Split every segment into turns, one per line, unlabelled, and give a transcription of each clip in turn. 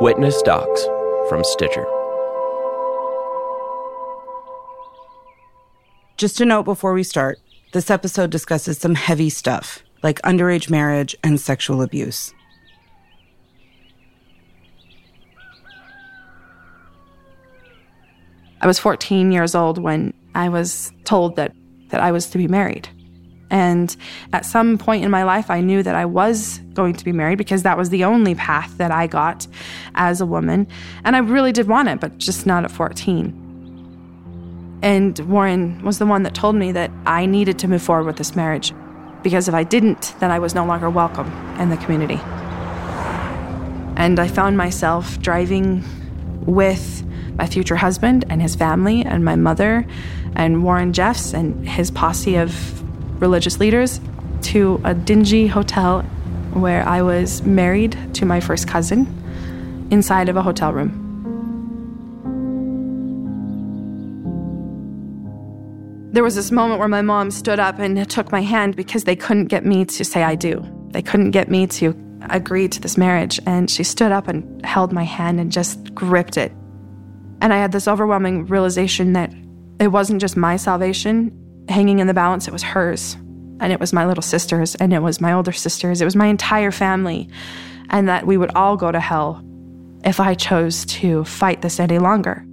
Witness Docs from Stitcher.
Just a note before we start this episode discusses some heavy stuff, like underage marriage and sexual abuse.
I was 14 years old when I was told that, that I was to be married. And at some point in my life, I knew that I was going to be married because that was the only path that I got as a woman. And I really did want it, but just not at 14. And Warren was the one that told me that I needed to move forward with this marriage because if I didn't, then I was no longer welcome in the community. And I found myself driving with my future husband and his family and my mother and Warren Jeffs and his posse of religious leaders to a dingy hotel where I was married to my first cousin inside of a hotel room. There was this moment where my mom stood up and took my hand because they couldn't get me to say I do. They couldn't get me to agree to this marriage. And she stood up and held my hand and just gripped it. And I had this overwhelming realization that it wasn't just my salvation, hanging in the balance, it was hers. And it was my little sister's, and it was my older sister's, it was my entire family. And that we would all go to hell if I chose to fight this any longer.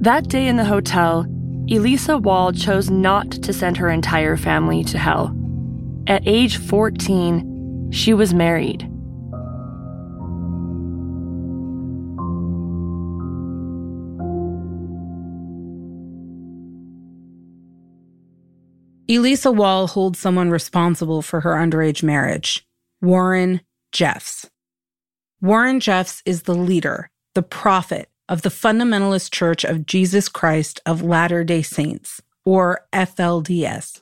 That day in the hotel, Elisa Wall chose not to send her entire family to hell. At age 14, she was married.
Elisa Wall holds someone responsible for her underage marriage Warren Jeffs. Warren Jeffs is the leader, the prophet of the Fundamentalist Church of Jesus Christ of Latter day Saints, or FLDS.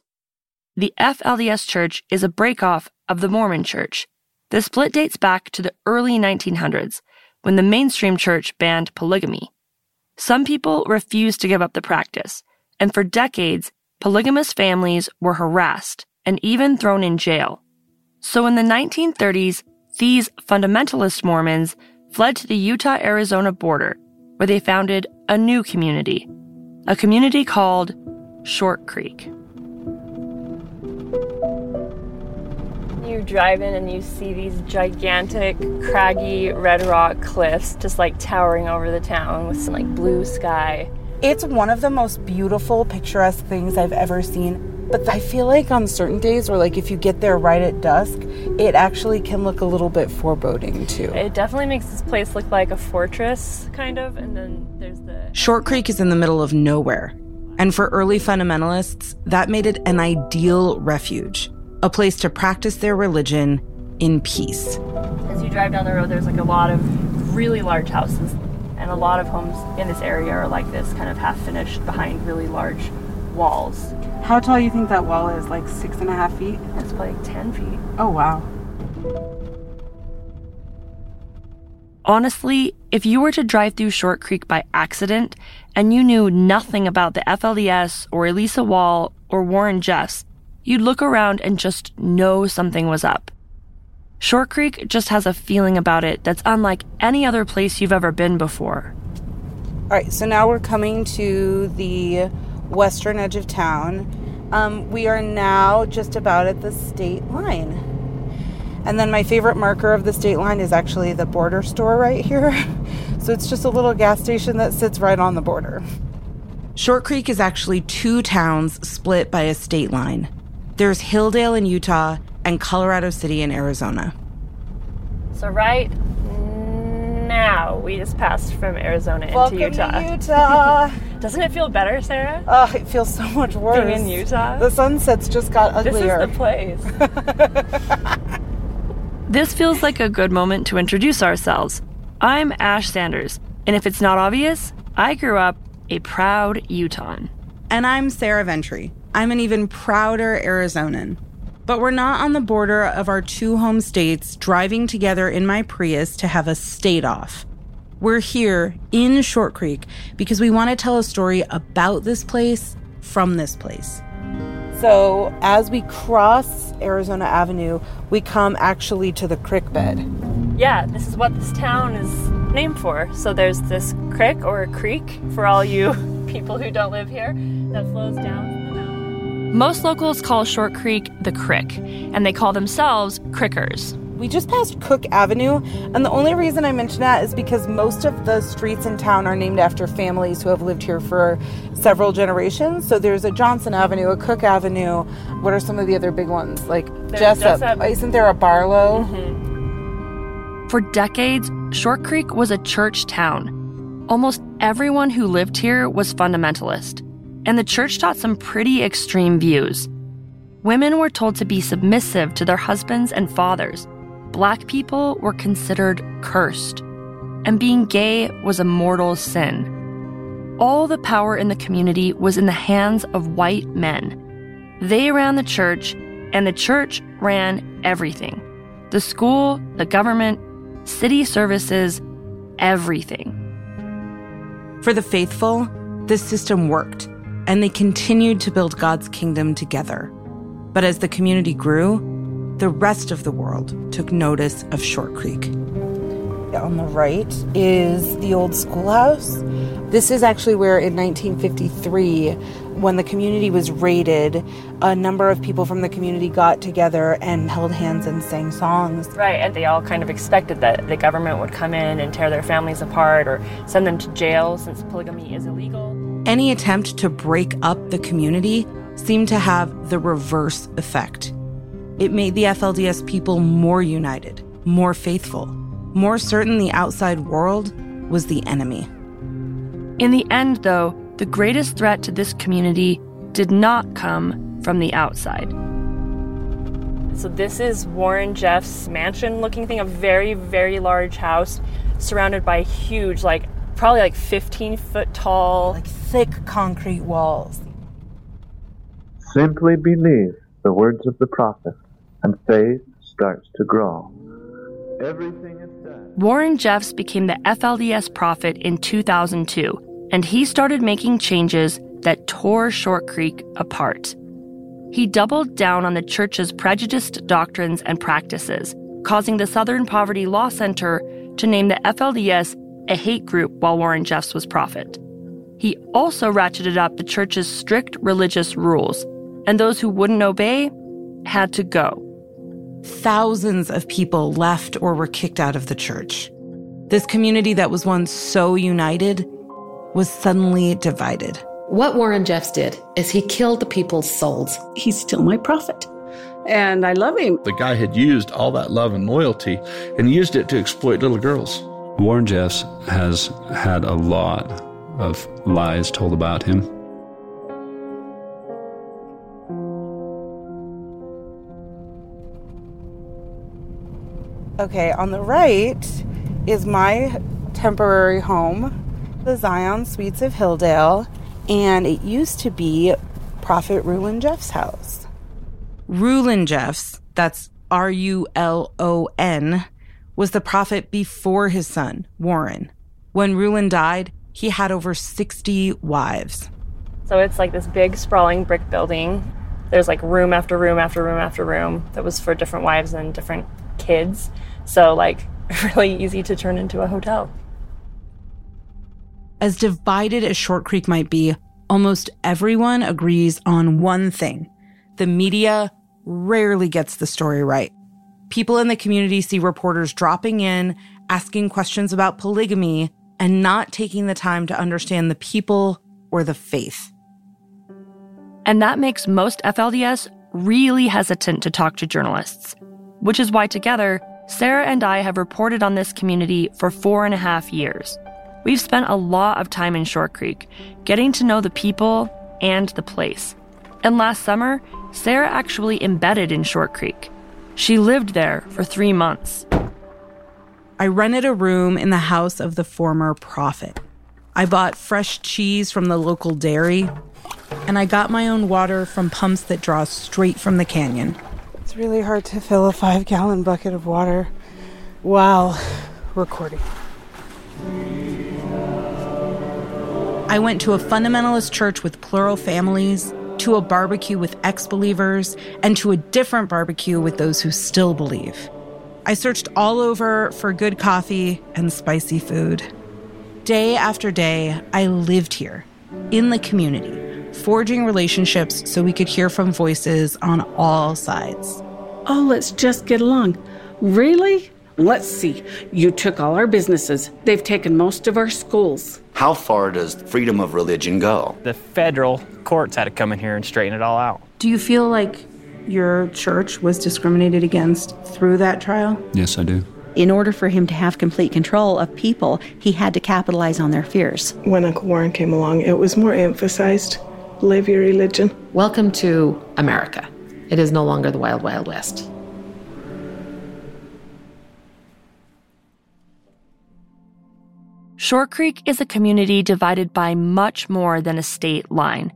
The FLDS Church is a breakoff of the Mormon Church. The split dates back to the early 1900s when the mainstream church banned polygamy. Some people refused to give up the practice, and for decades, polygamous families were harassed and even thrown in jail. So in the 1930s, these fundamentalist Mormons fled to the Utah Arizona border, where they founded a new community, a community called Short Creek.
You drive in and you see these gigantic, craggy red rock cliffs just like towering over the town with some like blue sky.
It's one of the most beautiful, picturesque things I've ever seen. But I feel like on certain days, or like if you get there right at dusk, it actually can look a little bit foreboding too.
It definitely makes this place look like a fortress, kind of. And then there's the.
Short Creek is in the middle of nowhere. And for early fundamentalists, that made it an ideal refuge, a place to practice their religion in peace.
As you drive down the road, there's like a lot of really large houses and a lot of homes in this area are like this, kind of half finished behind really large walls.
How tall do you think that wall is? Like six and a half feet?
It's like 10 feet.
Oh, wow.
Honestly, if you were to drive through Short Creek by accident and you knew nothing about the FLDS or Elisa Wall or Warren Jeffs, you'd look around and just know something was up. Short Creek just has a feeling about it that's unlike any other place you've ever been before.
All right, so now we're coming to the western edge of town. Um, we are now just about at the state line. And then my favorite marker of the state line is actually the border store right here. so it's just a little gas station that sits right on the border.
Short Creek is actually two towns split by a state line. There's Hildale in Utah and Colorado City in Arizona.
So right now we just passed from Arizona into
Welcome
Utah.
To Utah.
Doesn't it feel better, Sarah?
Oh, it feels so much worse.
Being in Utah?
The sunsets just got uglier.
This is the place.
This feels like a good moment to introduce ourselves. I'm Ash Sanders, and if it's not obvious, I grew up a proud Utahn.
And I'm Sarah Ventre. I'm an even prouder Arizonan. But we're not on the border of our two home states driving together in my Prius to have a state off. We're here in Short Creek because we want to tell a story about this place from this place.
So, as we cross Arizona Avenue, we come actually to the creek bed.
Yeah, this is what this town is named for. So, there's this creek or a creek for all you people who don't live here that flows down from the mountain.
Most locals call Short Creek the Crick, and they call themselves Crickers.
We just passed Cook Avenue, and the only reason I mention that is because most of the streets in town are named after families who have lived here for several generations. So there's a Johnson Avenue, a Cook Avenue. What are some of the other big ones? Like
There's
Jessop.
Jessop.
Oh, isn't there a Barlow? Mm-hmm.
For decades, Short Creek was a church town. Almost everyone who lived here was fundamentalist, and the church taught some pretty extreme views. Women were told to be submissive to their husbands and fathers. Black people were considered cursed, and being gay was a mortal sin. All the power in the community was in the hands of white men. They ran the church, and the church ran everything the school, the government, city services, everything.
For the faithful, this system worked, and they continued to build God's kingdom together. But as the community grew, the rest of the world took notice of Short Creek.
On the right is the old schoolhouse. This is actually where, in 1953, when the community was raided, a number of people from the community got together and held hands and sang songs.
Right, and they all kind of expected that the government would come in and tear their families apart or send them to jail since polygamy is illegal.
Any attempt to break up the community seemed to have the reverse effect. It made the FLDS people more united, more faithful, more certain the outside world was the enemy.
In the end, though, the greatest threat to this community did not come from the outside.
So this is Warren Jeffs' mansion looking thing, a very, very large house surrounded by huge, like probably like 15 foot tall,
like thick concrete walls.
Simply believe the words of the prophet, and faith starts to grow. Everything is done.
Warren Jeffs became the FLDS prophet in 2002, and he started making changes that tore Short Creek apart. He doubled down on the church's prejudiced doctrines and practices, causing the Southern Poverty Law Center to name the FLDS a hate group while Warren Jeffs was prophet. He also ratcheted up the church's strict religious rules, and those who wouldn't obey had to go.
Thousands of people left or were kicked out of the church. This community that was once so united was suddenly divided.
What Warren Jeffs did is he killed the people's souls.
He's still my prophet. And I love him.
The guy had used all that love and loyalty and used it to exploit little girls.
Warren Jeffs has had a lot of lies told about him.
Okay, on the right is my temporary home, the Zion Suites of Hildale, and it used to be Prophet Rulon Jeffs' house.
Rulon Jeffs, that's R U L O N, was the prophet before his son, Warren. When Rulon died, he had over 60 wives.
So it's like this big sprawling brick building. There's like room after room after room after room that was for different wives and different kids. So like really easy to turn into a hotel.
As divided as Short Creek might be, almost everyone agrees on one thing the media rarely gets the story right. People in the community see reporters dropping in, asking questions about polygamy, and not taking the time to understand the people or the faith.
And that makes most FLDS really hesitant to talk to journalists, which is why together, Sarah and I have reported on this community for four and a half years. We've spent a lot of time in Short Creek, getting to know the people and the place. And last summer, Sarah actually embedded in Short Creek. She lived there for three months.
I rented a room in the house of the former prophet. I bought fresh cheese from the local dairy, and I got my own water from pumps that draw straight from the canyon.
It's really hard to fill a five gallon bucket of water while recording.
I went to a fundamentalist church with plural families, to a barbecue with ex believers, and to a different barbecue with those who still believe. I searched all over for good coffee and spicy food. Day after day, I lived here, in the community, forging relationships so we could hear from voices on all sides.
Oh, let's just get along. Really? Let's see. You took all our businesses. They've taken most of our schools.
How far does freedom of religion go?
The federal courts had to come in here and straighten it all out.
Do you feel like your church was discriminated against through that trial?
Yes, I do.
In order for him to have complete control of people, he had to capitalize on their fears.
When Uncle Warren came along, it was more emphasized live your religion.
Welcome to America. It is no longer the Wild Wild West.
Short Creek is a community divided by much more than a state line.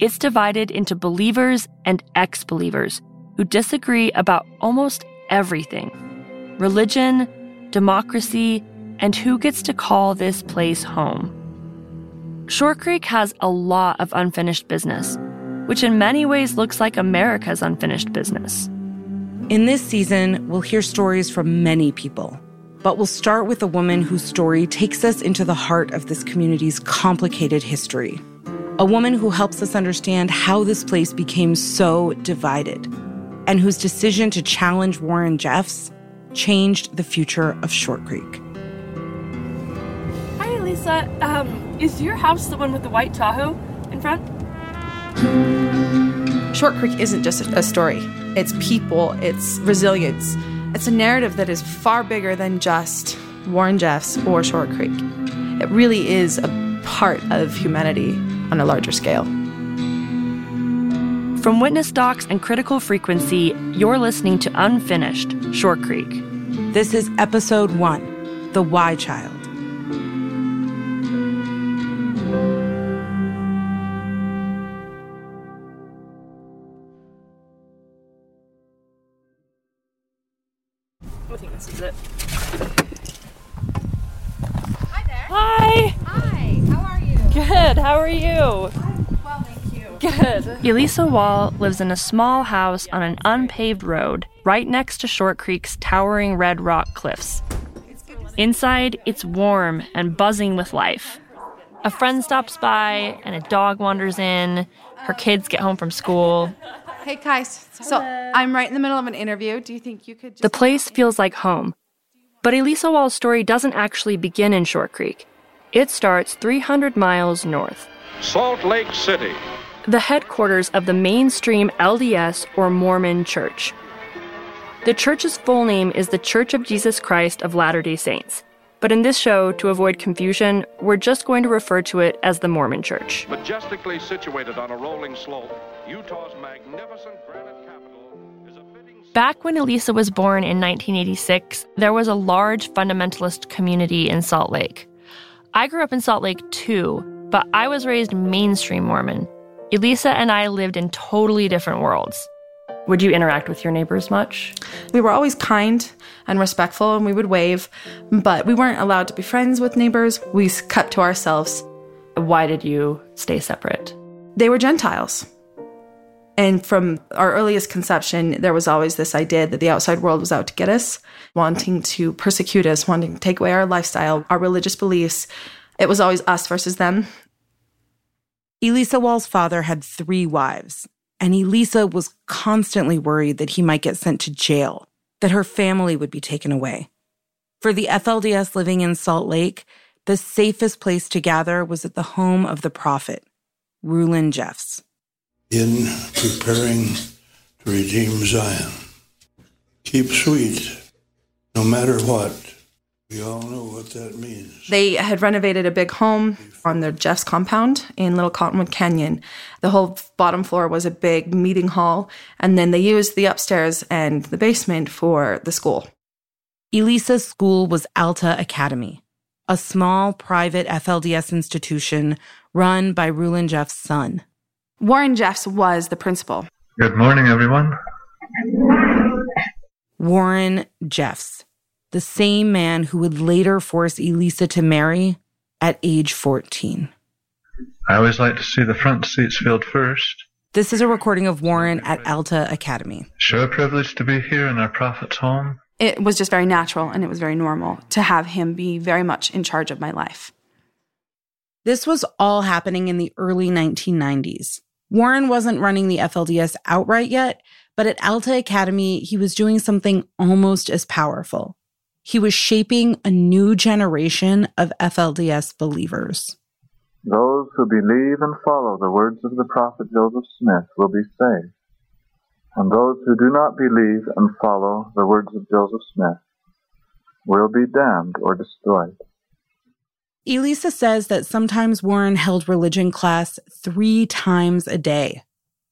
It's divided into believers and ex believers who disagree about almost everything religion, democracy, and who gets to call this place home. Short Creek has a lot of unfinished business, which in many ways looks like America's unfinished business.
In this season, we'll hear stories from many people, but we'll start with a woman whose story takes us into the heart of this community's complicated history. A woman who helps us understand how this place became so divided, and whose decision to challenge Warren Jeffs changed the future of Short Creek.
Hi, Lisa. Um, is your house the one with the white Tahoe in front?
Short Creek isn't just a story, it's people, it's resilience. It's a narrative that is far bigger than just Warren Jeffs or Short Creek. It really is a part of humanity on a larger scale.
From Witness Docs and Critical Frequency, you're listening to Unfinished Short Creek.
This is episode one The Why Child.
Good. Elisa Wall lives in a small house on an unpaved road right next to Short Creek's towering red rock cliffs. Inside, it's warm and buzzing with life. A friend stops by and a dog wanders in. Her kids get home from school.
Hey, Kais. So I'm right in the middle of an interview. Do you think you could just.
The place feels like home. But Elisa Wall's story doesn't actually begin in Short Creek. It starts 300 miles north.
Salt Lake City.
The headquarters of the mainstream LDS or Mormon Church. The church's full name is the Church of Jesus Christ of Latter day Saints. But in this show, to avoid confusion, we're just going to refer to it as the Mormon Church.
Majestically situated on a rolling slope, Utah's magnificent granite capitol is a fitting.
Back when Elisa was born in 1986, there was a large fundamentalist community in Salt Lake. I grew up in Salt Lake too, but I was raised mainstream Mormon. Elisa and I lived in totally different worlds. Would you interact with your neighbors much?
We were always kind and respectful and we would wave, but we weren't allowed to be friends with neighbors. We kept to ourselves.
Why did you stay separate?
They were Gentiles. And from our earliest conception, there was always this idea that the outside world was out to get us, wanting to persecute us, wanting to take away our lifestyle, our religious beliefs. It was always us versus them.
Elisa Wall's father had three wives, and Elisa was constantly worried that he might get sent to jail, that her family would be taken away. For the FLDS living in Salt Lake, the safest place to gather was at the home of the prophet, Rulon Jeffs.
In preparing to redeem Zion, keep sweet no matter what. We all know what that means.
They had renovated a big home on the Jeffs compound in Little Cottonwood Canyon. The whole bottom floor was a big meeting hall, and then they used the upstairs and the basement for the school.
Elisa's school was Alta Academy, a small private FLDS institution run by Rulon Jeffs' son.
Warren Jeffs was the principal.
Good morning, everyone.
Warren Jeffs, the same man who would later force Elisa to marry at age 14.
I always like to see the front seats filled first.
This is a recording of Warren at Alta Academy.
Sure privilege to be here in our prophet's home.
It was just very natural and it was very normal to have him be very much in charge of my life.
This was all happening in the early 1990s. Warren wasn't running the FLDS outright yet, but at Alta Academy, he was doing something almost as powerful. He was shaping a new generation of FLDS believers.
Those who believe and follow the words of the prophet Joseph Smith will be saved. And those who do not believe and follow the words of Joseph Smith will be damned or destroyed.
Elisa says that sometimes Warren held religion class three times a day.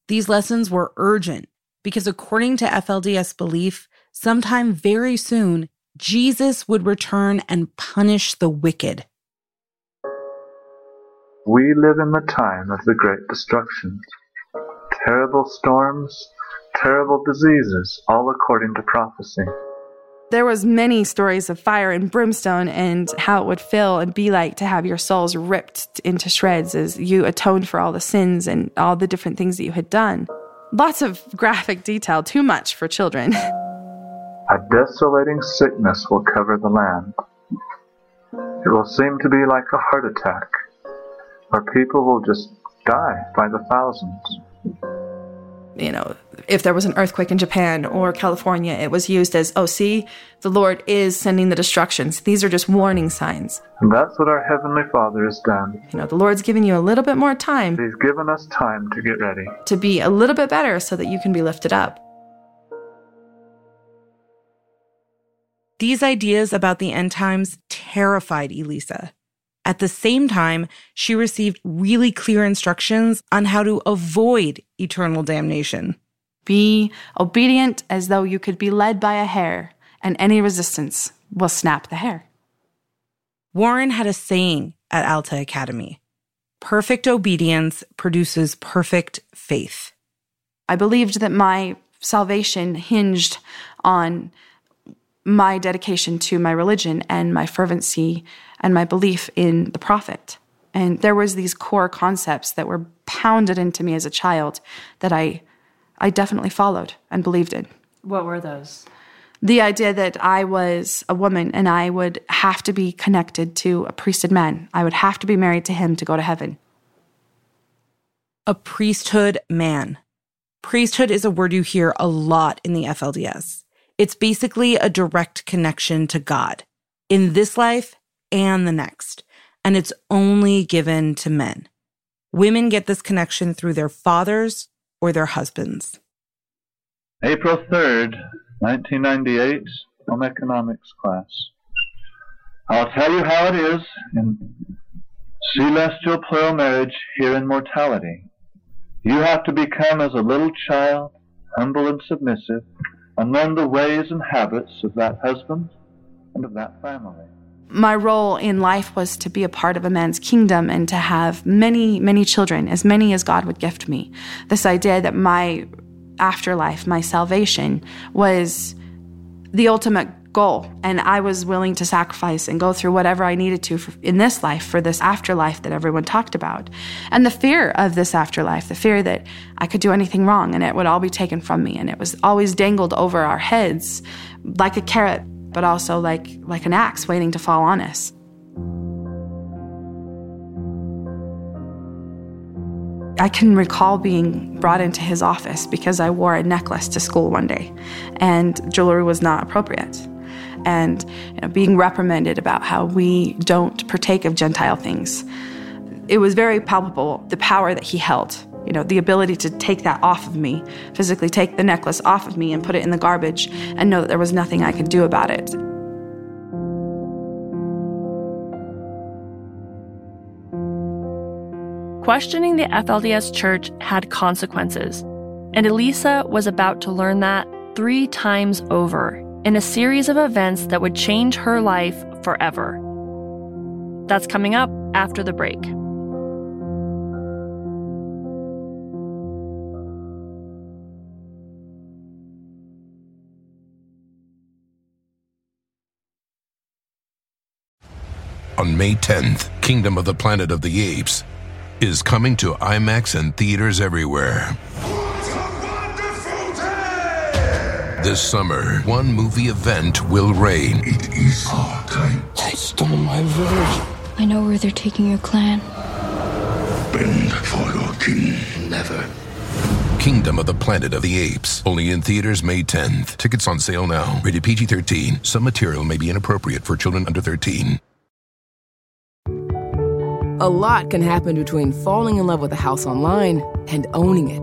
These lessons were urgent because, according to FLDS belief, sometime very soon, Jesus would return and punish the wicked.
We live in the time of the great destruction. Terrible storms, terrible diseases, all according to prophecy.
There was many stories of fire and brimstone and how it would feel and be like to have your souls ripped into shreds as you atoned for all the sins and all the different things that you had done. Lots of graphic detail, too much for children.
A desolating sickness will cover the land. It will seem to be like a heart attack, where people will just die by the thousands.
You know, if there was an earthquake in Japan or California, it was used as, oh, see, the Lord is sending the destructions. These are just warning signs.
And that's what our Heavenly Father has done.
You know, the Lord's giving you a little bit more time.
He's given us time to get ready.
To be a little bit better so that you can be lifted up.
These ideas about the end times terrified Elisa. At the same time, she received really clear instructions on how to avoid eternal damnation.
Be obedient as though you could be led by a hair, and any resistance will snap the hair.
Warren had a saying at Alta Academy perfect obedience produces perfect faith.
I believed that my salvation hinged on my dedication to my religion and my fervency and my belief in the prophet. And there was these core concepts that were pounded into me as a child that I I definitely followed and believed in.
What were those?
The idea that I was a woman and I would have to be connected to a priesthood man. I would have to be married to him to go to heaven.
A priesthood man. Priesthood is a word you hear a lot in the FLDS. It's basically a direct connection to God in this life and the next, and it's only given to men. Women get this connection through their fathers or their husbands.
April 3rd, 1998, home economics class. I'll tell you how it is in celestial plural marriage here in mortality. You have to become as a little child, humble and submissive, and learn the ways and habits of that husband and of that family.
My role in life was to be a part of a man's kingdom and to have many, many children, as many as God would gift me. This idea that my afterlife, my salvation, was the ultimate goal. And I was willing to sacrifice and go through whatever I needed to for, in this life for this afterlife that everyone talked about. And the fear of this afterlife, the fear that I could do anything wrong and it would all be taken from me. And it was always dangled over our heads like a carrot, but also like, like an axe waiting to fall on us. I can recall being brought into his office because I wore a necklace to school one day and jewelry was not appropriate. And you know, being reprimanded about how we don't partake of Gentile things. It was very palpable the power that he held, you know, the ability to take that off of me, physically take the necklace off of me and put it in the garbage and know that there was nothing I could do about it.
Questioning the FLDS church had consequences, and Elisa was about to learn that three times over in a series of events that would change her life forever. That's coming up after the break.
On May 10th, Kingdom of the Planet of the Apes is coming to IMAX and theaters everywhere. This summer, one movie event will reign. It is our time.
They stole my village.
I know where they're taking your clan.
Bend for your king. Never.
Kingdom of the Planet of the Apes. Only in theaters May 10th. Tickets on sale now. Rated PG 13. Some material may be inappropriate for children under 13.
A lot can happen between falling in love with a house online and owning it,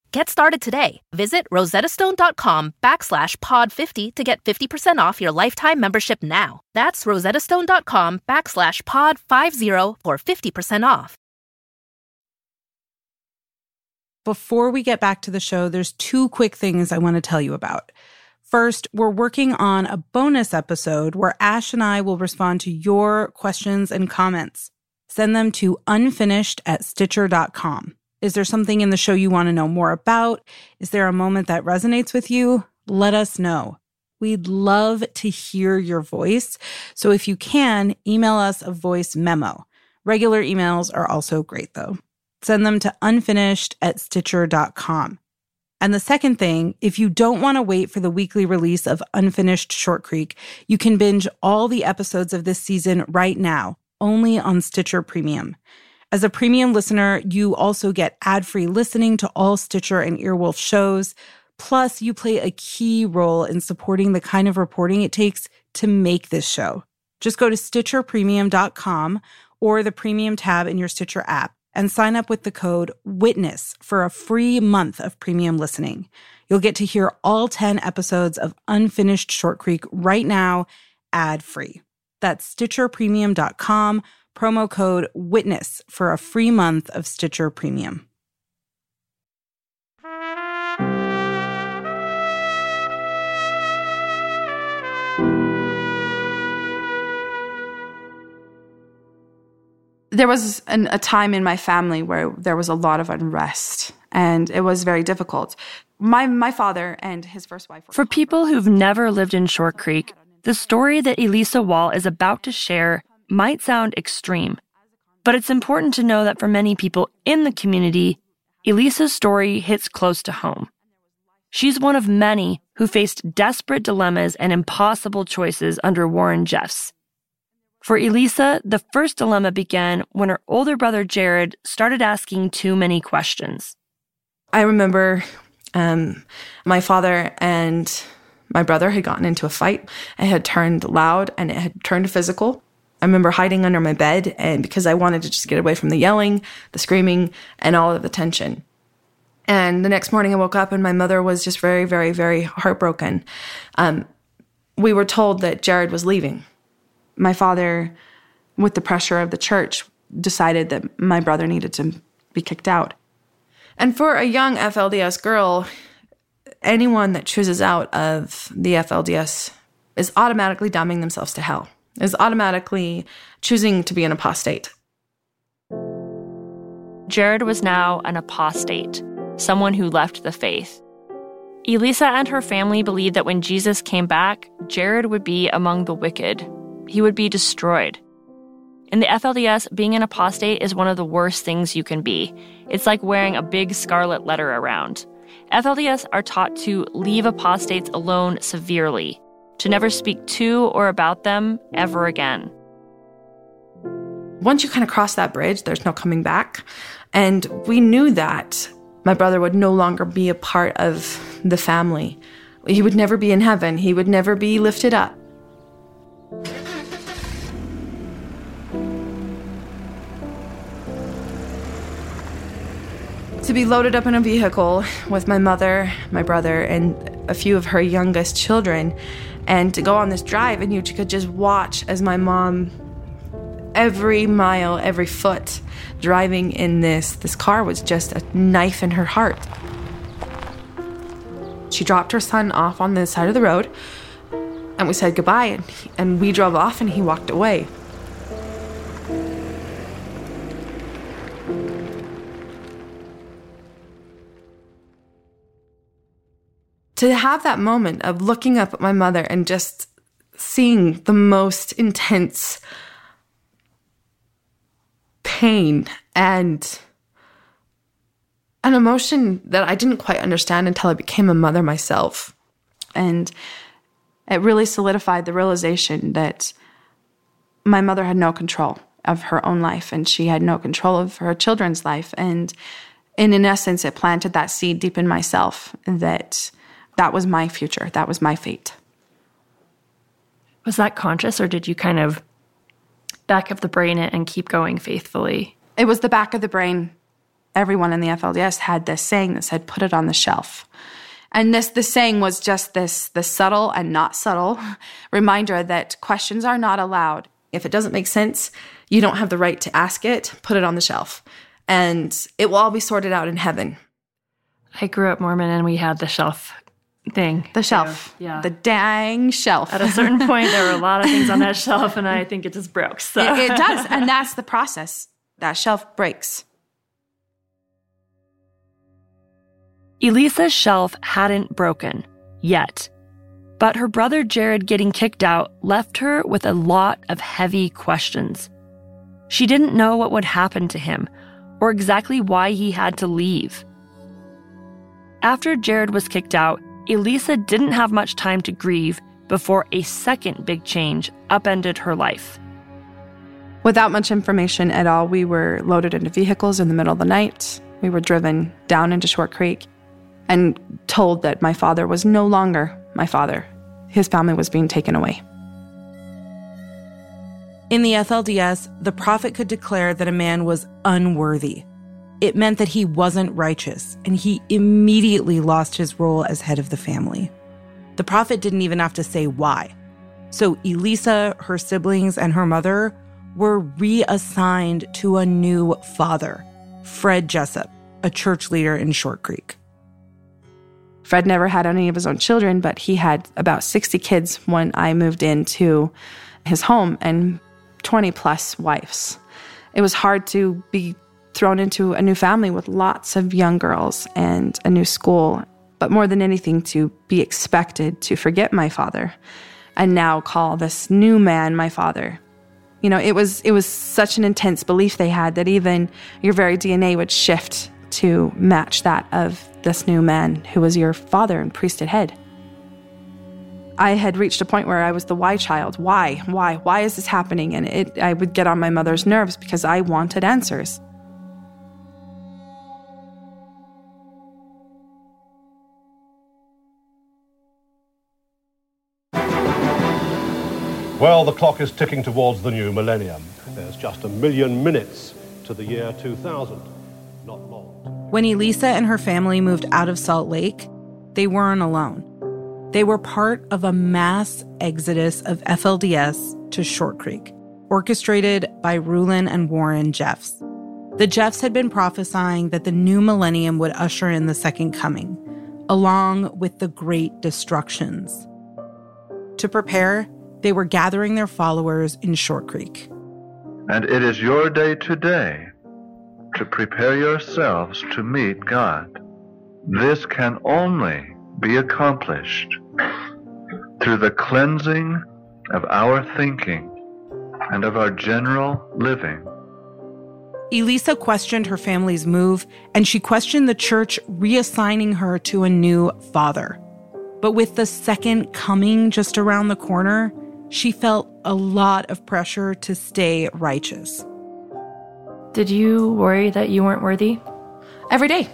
Get started today. Visit rosettastone.com backslash pod50 to get 50% off your lifetime membership now. That's rosettastone.com backslash pod50 for 50% off.
Before we get back to the show, there's two quick things I want to tell you about. First, we're working on a bonus episode where Ash and I will respond to your questions and comments. Send them to unfinished at stitcher.com. Is there something in the show you want to know more about? Is there a moment that resonates with you? Let us know. We'd love to hear your voice. So if you can, email us a voice memo. Regular emails are also great though. Send them to unfinished at stitcher.com. And the second thing, if you don't want to wait for the weekly release of Unfinished Short Creek, you can binge all the episodes of this season right now, only on Stitcher Premium. As a premium listener, you also get ad free listening to all Stitcher and Earwolf shows. Plus, you play a key role in supporting the kind of reporting it takes to make this show. Just go to StitcherPremium.com or the Premium tab in your Stitcher app and sign up with the code WITNESS for a free month of premium listening. You'll get to hear all 10 episodes of Unfinished Short Creek right now, ad free. That's StitcherPremium.com promo code WITNESS for a free month of Stitcher Premium.
There was an, a time in my family where there was a lot of unrest, and it was very difficult. My, my father and his first wife.
For people who've never lived in Short Creek, the story that Elisa Wall is about to share might sound extreme, but it's important to know that for many people in the community, Elisa's story hits close to home. She's one of many who faced desperate dilemmas and impossible choices under Warren Jeffs. For Elisa, the first dilemma began when her older brother Jared started asking too many questions.
I remember um, my father and my brother had gotten into a fight. It had turned loud and it had turned physical. I remember hiding under my bed and because I wanted to just get away from the yelling, the screaming, and all of the tension. And the next morning I woke up and my mother was just very, very, very heartbroken. Um, we were told that Jared was leaving. My father, with the pressure of the church, decided that my brother needed to be kicked out. And for a young FLDS girl, anyone that chooses out of the FLDS is automatically damning themselves to hell, is automatically choosing to be an apostate.
Jared was now an apostate, someone who left the faith. Elisa and her family believed that when Jesus came back, Jared would be among the wicked. He would be destroyed. In the FLDS, being an apostate is one of the worst things you can be. It's like wearing a big scarlet letter around. FLDS are taught to leave apostates alone severely, to never speak to or about them ever again.
Once you kind of cross that bridge, there's no coming back. And we knew that my brother would no longer be a part of the family. He would never be in heaven, he would never be lifted up. To be loaded up in a vehicle with my mother, my brother, and a few of her youngest children, and to go on this drive, and you could just watch as my mom, every mile, every foot, driving in this this car was just a knife in her heart. She dropped her son off on the side of the road, and we said goodbye, and, and we drove off, and he walked away. To have that moment of looking up at my mother and just seeing the most intense pain and an emotion that I didn't quite understand until I became a mother myself. And it really solidified the realization that my mother had no control of her own life and she had no control of her children's life. And, and in essence, it planted that seed deep in myself that that was my future. That was my fate.
Was that conscious, or did you kind of back of the brain it and keep going faithfully?
It was the back of the brain. Everyone in the FLDS had this saying that said, put it on the shelf. And this the saying was just this the subtle and not subtle reminder that questions are not allowed. If it doesn't make sense, you don't have the right to ask it, put it on the shelf. And it will all be sorted out in heaven.
I grew up Mormon and we had the shelf thing.
The shelf.
Yeah.
The dang shelf.
At a certain point, there were a lot of things on that shelf, and I think it just broke. So
it, it does. And that's the process. That shelf breaks.
Elisa's shelf hadn't broken yet. But her brother Jared getting kicked out left her with a lot of heavy questions. She didn't know what would happen to him or exactly why he had to leave. After Jared was kicked out, Elisa didn't have much time to grieve before a second big change upended her life.
Without much information at all, we were loaded into vehicles in the middle of the night. We were driven down into Short Creek and told that my father was no longer my father. His family was being taken away.
In the FLDS, the prophet could declare that a man was unworthy. It meant that he wasn't righteous, and he immediately lost his role as head of the family. The prophet didn't even have to say why. So Elisa, her siblings, and her mother were reassigned to a new father, Fred Jessop, a church leader in Short Creek.
Fred never had any of his own children, but he had about 60 kids when I moved into his home and 20 plus wives. It was hard to be thrown into a new family with lots of young girls and a new school, but more than anything, to be expected to forget my father and now call this new man my father. You know, it was it was such an intense belief they had that even your very DNA would shift to match that of this new man who was your father and priesthood head. I had reached a point where I was the why child. Why? Why? Why is this happening? And it I would get on my mother's nerves because I wanted answers.
Well, the clock is ticking towards the new millennium. There's just a million minutes to the year 2000. Not long.
When Elisa and her family moved out of Salt Lake, they weren't alone. They were part of a mass exodus of FLDS to Short Creek, orchestrated by Rulon and Warren Jeffs. The Jeffs had been prophesying that the new millennium would usher in the second coming, along with the great destructions. To prepare, they were gathering their followers in Short Creek.
And it is your day today to prepare yourselves to meet God. This can only be accomplished through the cleansing of our thinking and of our general living.
Elisa questioned her family's move, and she questioned the church reassigning her to a new father. But with the second coming just around the corner, she felt a lot of pressure to stay righteous.
Did you worry that you weren't worthy?
Every day.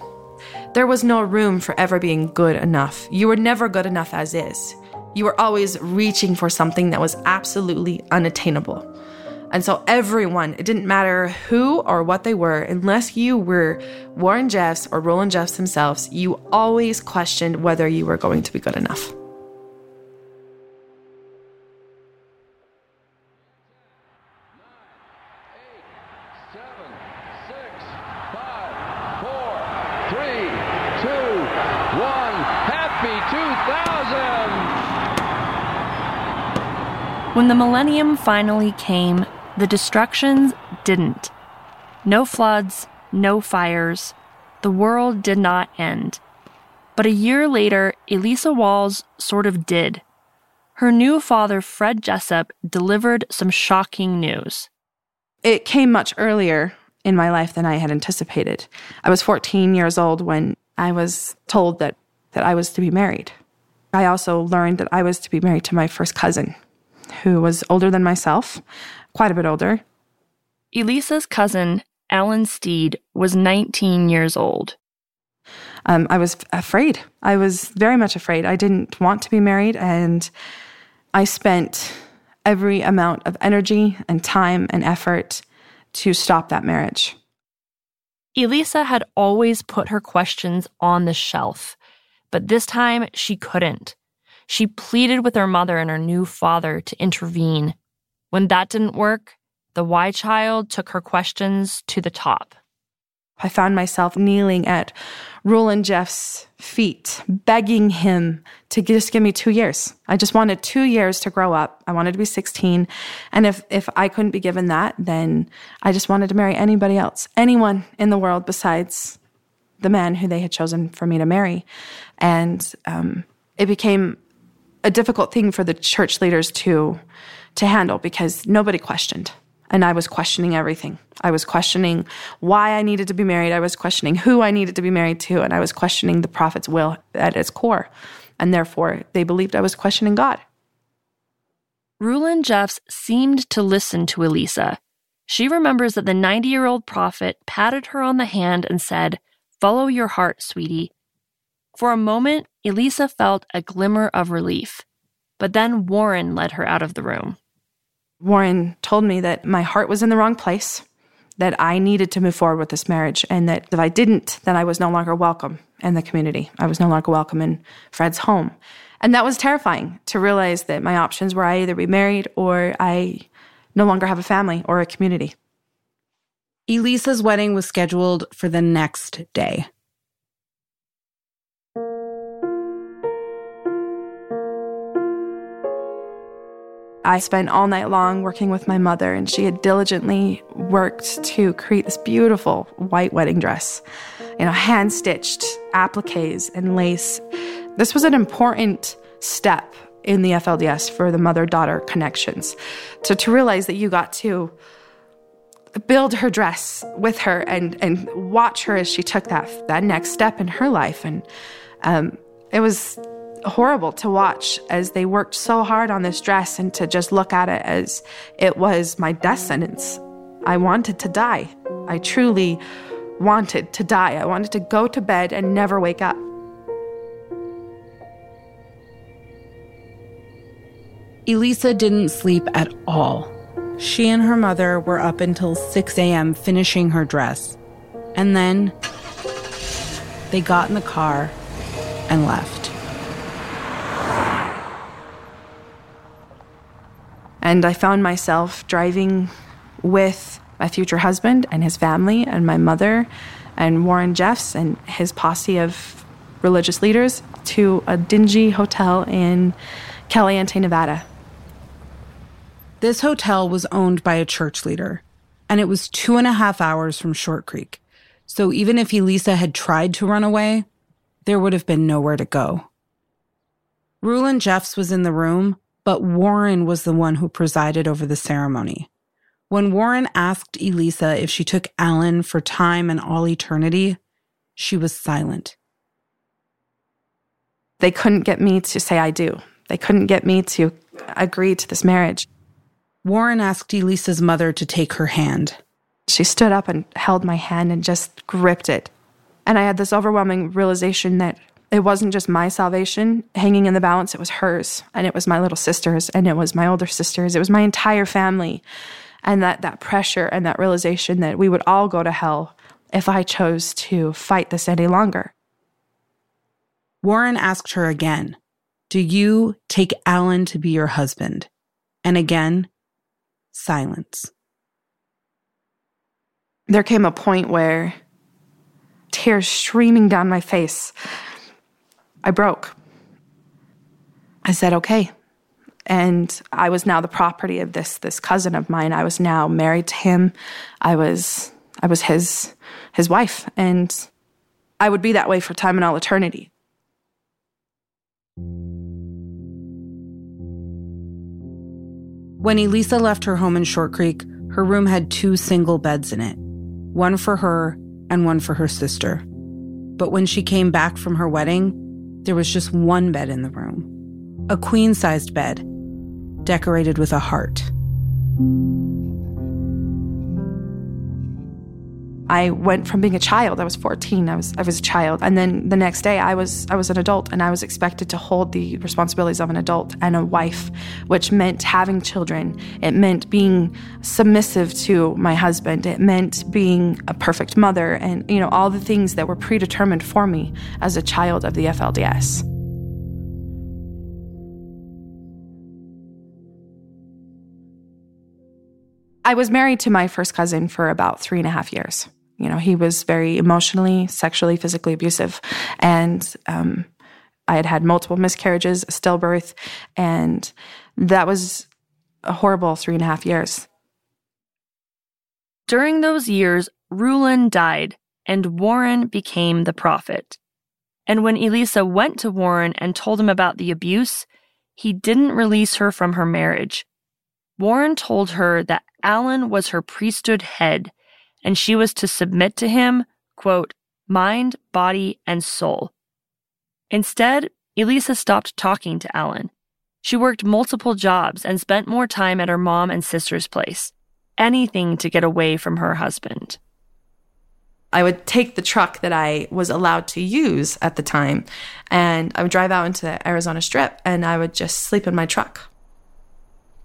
There was no room for ever being good enough. You were never good enough as is. You were always reaching for something that was absolutely unattainable. And so, everyone, it didn't matter who or what they were, unless you were Warren Jeffs or Rulon Jeffs themselves, you always questioned whether you were going to be good enough.
When the millennium finally came, the destructions didn't. No floods, no fires. The world did not end. But a year later, Elisa Walls sort of did. Her new father, Fred Jessop, delivered some shocking news.
It came much earlier in my life than I had anticipated. I was 14 years old when I was told that, that I was to be married. I also learned that I was to be married to my first cousin, who was older than myself, quite a bit older.
Elisa's cousin, Alan Steed, was 19 years old.
Um, I was afraid. I was very much afraid. I didn't want to be married, and I spent every amount of energy and time and effort to stop that marriage.
Elisa had always put her questions on the shelf, but this time she couldn't. She pleaded with her mother and her new father to intervene. When that didn't work, the Y child took her questions to the top.
I found myself kneeling at Rulon Jeffs' feet, begging him to just give me two years. I just wanted two years to grow up. I wanted to be 16. And if, if I couldn't be given that, then I just wanted to marry anybody else, anyone in the world besides the man who they had chosen for me to marry. And um, it became a difficult thing for the church leaders to to handle because nobody questioned and I was questioning everything. I was questioning why I needed to be married. I was questioning who I needed to be married to and I was questioning the prophet's will at its core. And therefore, they believed I was questioning God.
Rulon Jeffs seemed to listen to Elisa. She remembers that the 90 year old prophet patted her on the hand and said, Follow your heart, sweetie. For a moment, Elisa felt a glimmer of relief. But then Warren led her out of the room.
Warren told me that my heart was in the wrong place, that I needed to move forward with this marriage, and that if I didn't, then I was no longer welcome in the community. I was no longer welcome in Fred's home. And that was terrifying to realize that my options were I either be married or I no longer have a family or a community.
Elisa's wedding was scheduled for the next day.
I spent all night long working with my mother, and she had diligently worked to create this beautiful white wedding dress, you know, hand stitched appliques and lace. This was an important step in the FLDS for the mother daughter connections. So to realize that you got to build her dress with her and and watch her as she took that that next step in her life and um, it was horrible to watch as they worked so hard on this dress and to just look at it as it was my death sentence. I wanted to die. I truly wanted to die. I wanted to go to bed and never wake up.
Elisa didn't sleep at all. She and her mother were up until 6 a.m. finishing her dress. And then they got in the car and left.
And I found myself driving with my future husband and his family and my mother and Warren Jeffs and his posse of religious leaders to a dingy hotel in Caliente, Nevada.
This hotel was owned by a church leader, and it was two and a half hours from Short Creek. So even if Elisa had tried to run away, there would have been nowhere to go. Rulon Jeffs was in the room, but Warren was the one who presided over the ceremony. When Warren asked Elisa if she took Alan for time and all eternity, she was silent.
They couldn't get me to say I do. They couldn't get me to agree to this marriage.
Warren asked Elisa's mother to take her hand.
She stood up and held my hand and just gripped it. And I had this overwhelming realization that it wasn't just my salvation hanging in the balance, it was hers. And it was my little sister's, and it was my older sister's. It was my entire family. And that, that pressure and that realization that we would all go to hell if I chose to fight this any longer.
Warren asked her again, Do you take Alan to be your husband? And again, silence.
There came a point where tears streaming down my face. I broke. I said, okay. And I was now the property of this this cousin of mine. I was now married to him. I was I was his his wife and I would be that way for time and all eternity.
When Elisa left her home in Short Creek, her room had two single beds in it one for her and one for her sister. But when she came back from her wedding, there was just one bed in the room a queen sized bed, decorated with a heart.
I went from being a child, I was 14, I was I was a child, and then the next day I was I was an adult and I was expected to hold the responsibilities of an adult and a wife, which meant having children. It meant being submissive to my husband. It meant being a perfect mother and you know all the things that were predetermined for me as a child of the FLDS. I was married to my first cousin for about three and a half years. You know, he was very emotionally, sexually, physically abusive. And um, I had had multiple miscarriages, a stillbirth, and that was a horrible three and a half years.
During those years, Rulon died and Warren became the prophet. And when Elisa went to Warren and told him about the abuse, he didn't release her from her marriage. Warren told her that Alan was her priesthood head and she was to submit to him, quote, mind, body, and soul. Instead, Elisa stopped talking to Alan. She worked multiple jobs and spent more time at her mom and sister's place. Anything to get away from her husband.
I would take the truck that I was allowed to use at the time and I would drive out into the Arizona Strip and I would just sleep in my truck.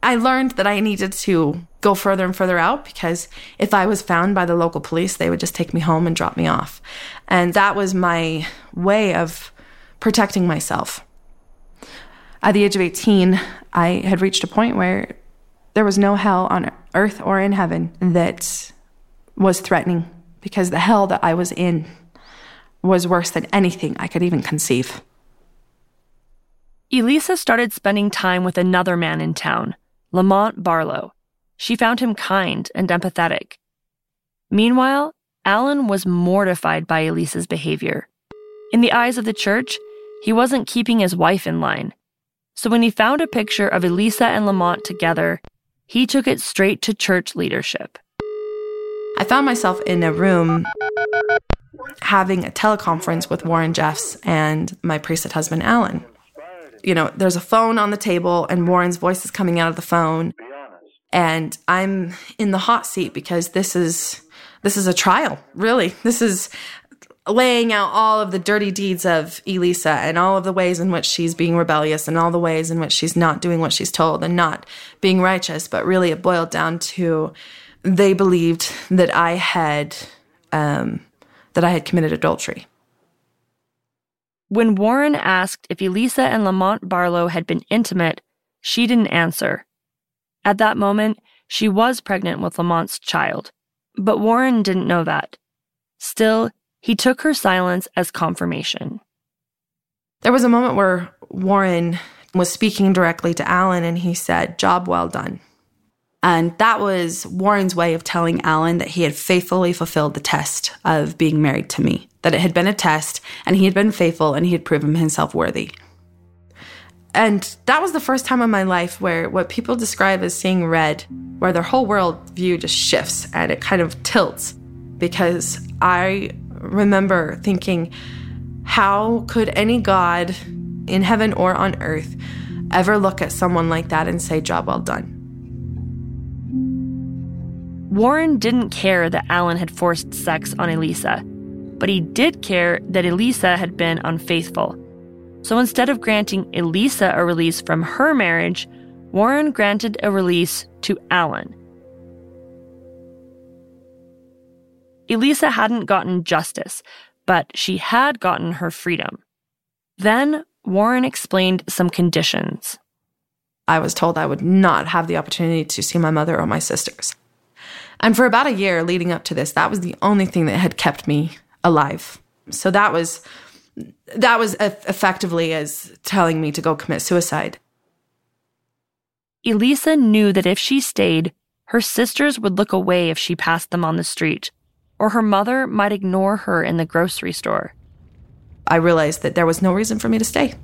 I learned that I needed to go further and further out because if I was found by the local police, they would just take me home and drop me off. And that was my way of protecting myself. At the age of 18, I had reached a point where there was no hell on earth or in heaven that was threatening because the hell that I was in was worse than anything I could even conceive.
Elisa started spending time with another man in town, Lamont Barlow. She found him kind and empathetic. Meanwhile, Alan was mortified by Elisa's behavior. In the eyes of the church, he wasn't keeping his wife in line. So when he found a picture of Elisa and Lamont together, he took it straight to church leadership.
I found myself in a room having a teleconference with Warren Jeffs and my priesthood husband, Alan you know, there's a phone on the table and Warren's voice is coming out of the phone. And I'm in the hot seat because this is this is a trial, really. This is laying out all of the dirty deeds of Elisa and all of the ways in which she's being rebellious and all the ways in which she's not doing what she's told and not being righteous. But really, it boiled down to they believed that I had um, that I had committed adultery.
When Warren asked if Elisa and Lamont Barlow had been intimate, she didn't answer. At that moment, she was pregnant with Lamont's child, But Warren didn't know that. Still, he took her silence as confirmation.
There was a moment where Warren was speaking directly to Alan and he said, Job well done. And that was Warren's way of telling Alan that he had faithfully fulfilled the test of being married to me, that it had been a test and he had been faithful and he had proven himself worthy. And that was the first time in my life where what people describe as seeing red, where their whole world view just shifts and it kind of tilts. Because I remember thinking, how could any God in heaven or on earth ever look at someone like that and say, job well done?
Warren didn't care that Alan had forced sex on Elisa, but he did care that Elisa had been unfaithful. So instead of granting Elisa a release from her marriage, Warren granted a release to Alan. Elisa hadn't gotten justice, but she had gotten her freedom. Then Warren explained some conditions.
I was told I would not have the opportunity to see my mother or my sisters. And for about a year leading up to this, that was the only thing that had kept me alive. So that was that was effectively as telling me to go commit suicide.
Elisa knew that if she stayed, her sisters would look away if she passed them on the street, or her mother might ignore her in the grocery store.
I realized that there was no reason for me to stay.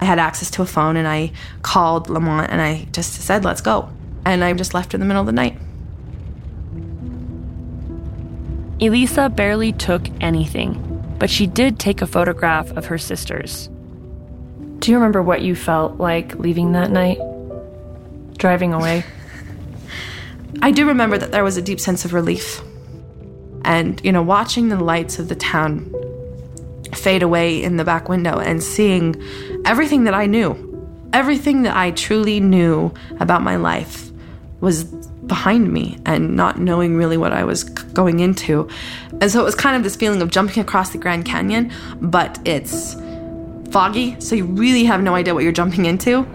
I had access to a phone and I called Lamont and I just said, let's go. And I just left in the middle of the night.
Elisa barely took anything, but she did take a photograph of her sisters. Do you remember what you felt like leaving that night? Driving away?
I do remember that there was a deep sense of relief. And, you know, watching the lights of the town fade away in the back window and seeing everything that I knew, everything that I truly knew about my life was behind me and not knowing really what I was going into. And so it was kind of this feeling of jumping across the Grand Canyon, but it's foggy, so you really have no idea what you're jumping into.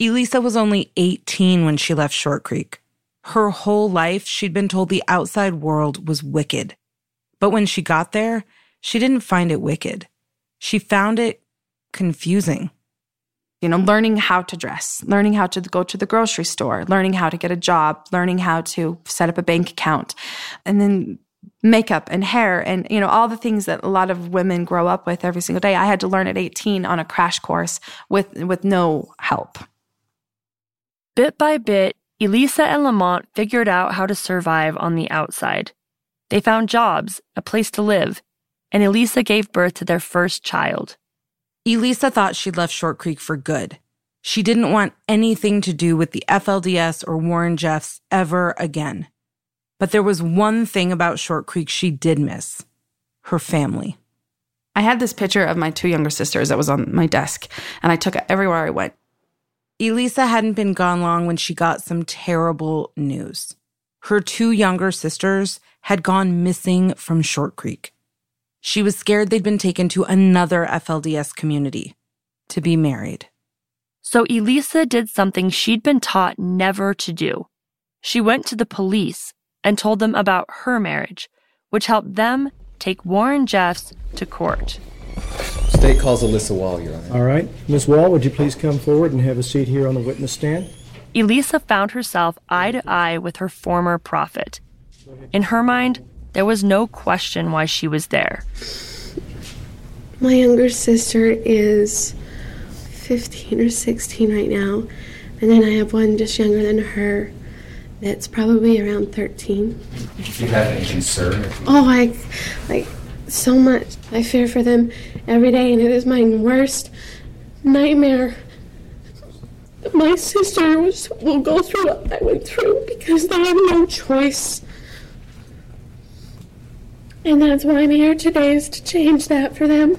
Elisa was only 18 when she left Short Creek. Her whole life, she'd been told the outside world was wicked. But when she got there, she didn't find it wicked. She found it confusing.
You know, learning how to dress, learning how to go to the grocery store, learning how to get a job, learning how to set up a bank account, and then makeup and hair and you know all the things that a lot of women grow up with every single day. I had to learn at 18 on a crash course with with no help.
Bit by bit, Elisa and Lamont figured out how to survive on the outside. They found jobs, a place to live, and Elisa gave birth to their first child.
Elisa thought she'd left Short Creek for good. She didn't want anything to do with the FLDS or Warren Jeffs ever again. But there was one thing about Short Creek she did miss her family.
I had this picture of my two younger sisters that was on my desk, and I took it everywhere I went.
Elisa hadn't been gone long when she got some terrible news. Her two younger sisters had gone missing from Short Creek. She was scared they'd been taken to another FLDS community to be married.
So Elisa did something she'd been taught never to do. She went to the police and told them about her marriage, which helped them take Warren Jeffs to court.
State calls Elisa Wall, Your Honor.
All right. Ms. Wall, would you please come forward and have a seat here on the witness stand?
Elisa found herself eye to eye with her former prophet. In her mind, there was no question why she was there.
My younger sister is 15 or 16 right now, and then I have one just younger than her that's probably around 13.
Do you have any concern?
Oh, I like so much. I fear for them every day, and it is my worst nightmare. My sister was, will go through what I went through because they have no choice. And that's why I'm here today, is to change that for them.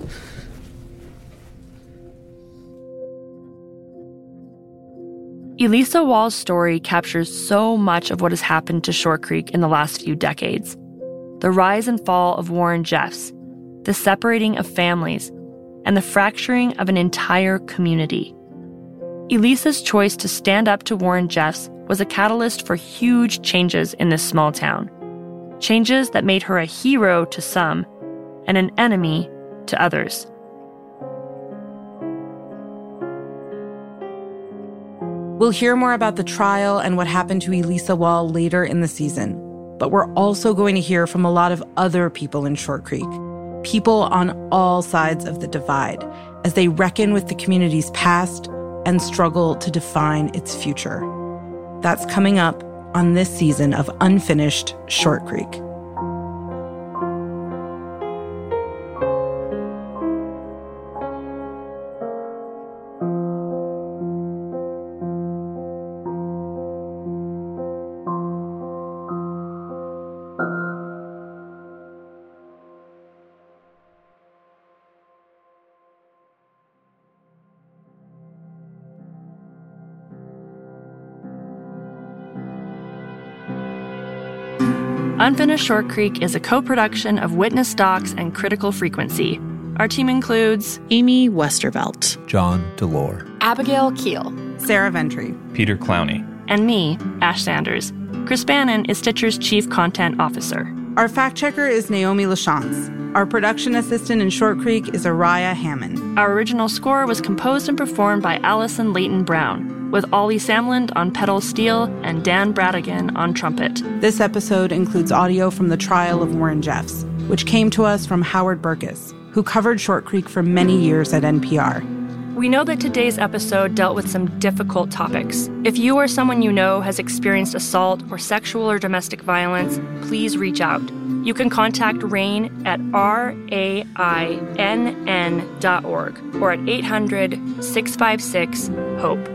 Elisa Wall's story captures so much of what has happened to Short Creek in the last few decades the rise and fall of Warren Jeffs, the separating of families, and the fracturing of an entire community. Elisa's choice to stand up to Warren Jeffs was a catalyst for huge changes in this small town. Changes that made her a hero to some and an enemy to others.
We'll hear more about the trial and what happened to Elisa Wall later in the season. But we're also going to hear from a lot of other people in Short Creek, people on all sides of the divide, as they reckon with the community's past and struggle to define its future. That's coming up on this season of Unfinished Short Creek.
Unfinished Short Creek is a co production of Witness Docs and Critical Frequency. Our team includes
Amy Westervelt,
John Delore,
Abigail Keel,
Sarah Ventre,
Peter Clowney,
and me, Ash Sanders. Chris Bannon is Stitcher's Chief Content Officer.
Our fact checker is Naomi Lachance. Our production assistant in Short Creek is Araya Hammond.
Our original score was composed and performed by Allison Leyton Brown, with Ollie Samland on pedal steel and Dan Bradigan on trumpet.
This episode includes audio from the trial of Warren Jeffs, which came to us from Howard Berkes, who covered Short Creek for many years at NPR.
We know that today's episode dealt with some difficult topics. If you or someone you know has experienced assault or sexual or domestic violence, please reach out. You can contact RAINN at rainn.org or at 800 656 HOPE.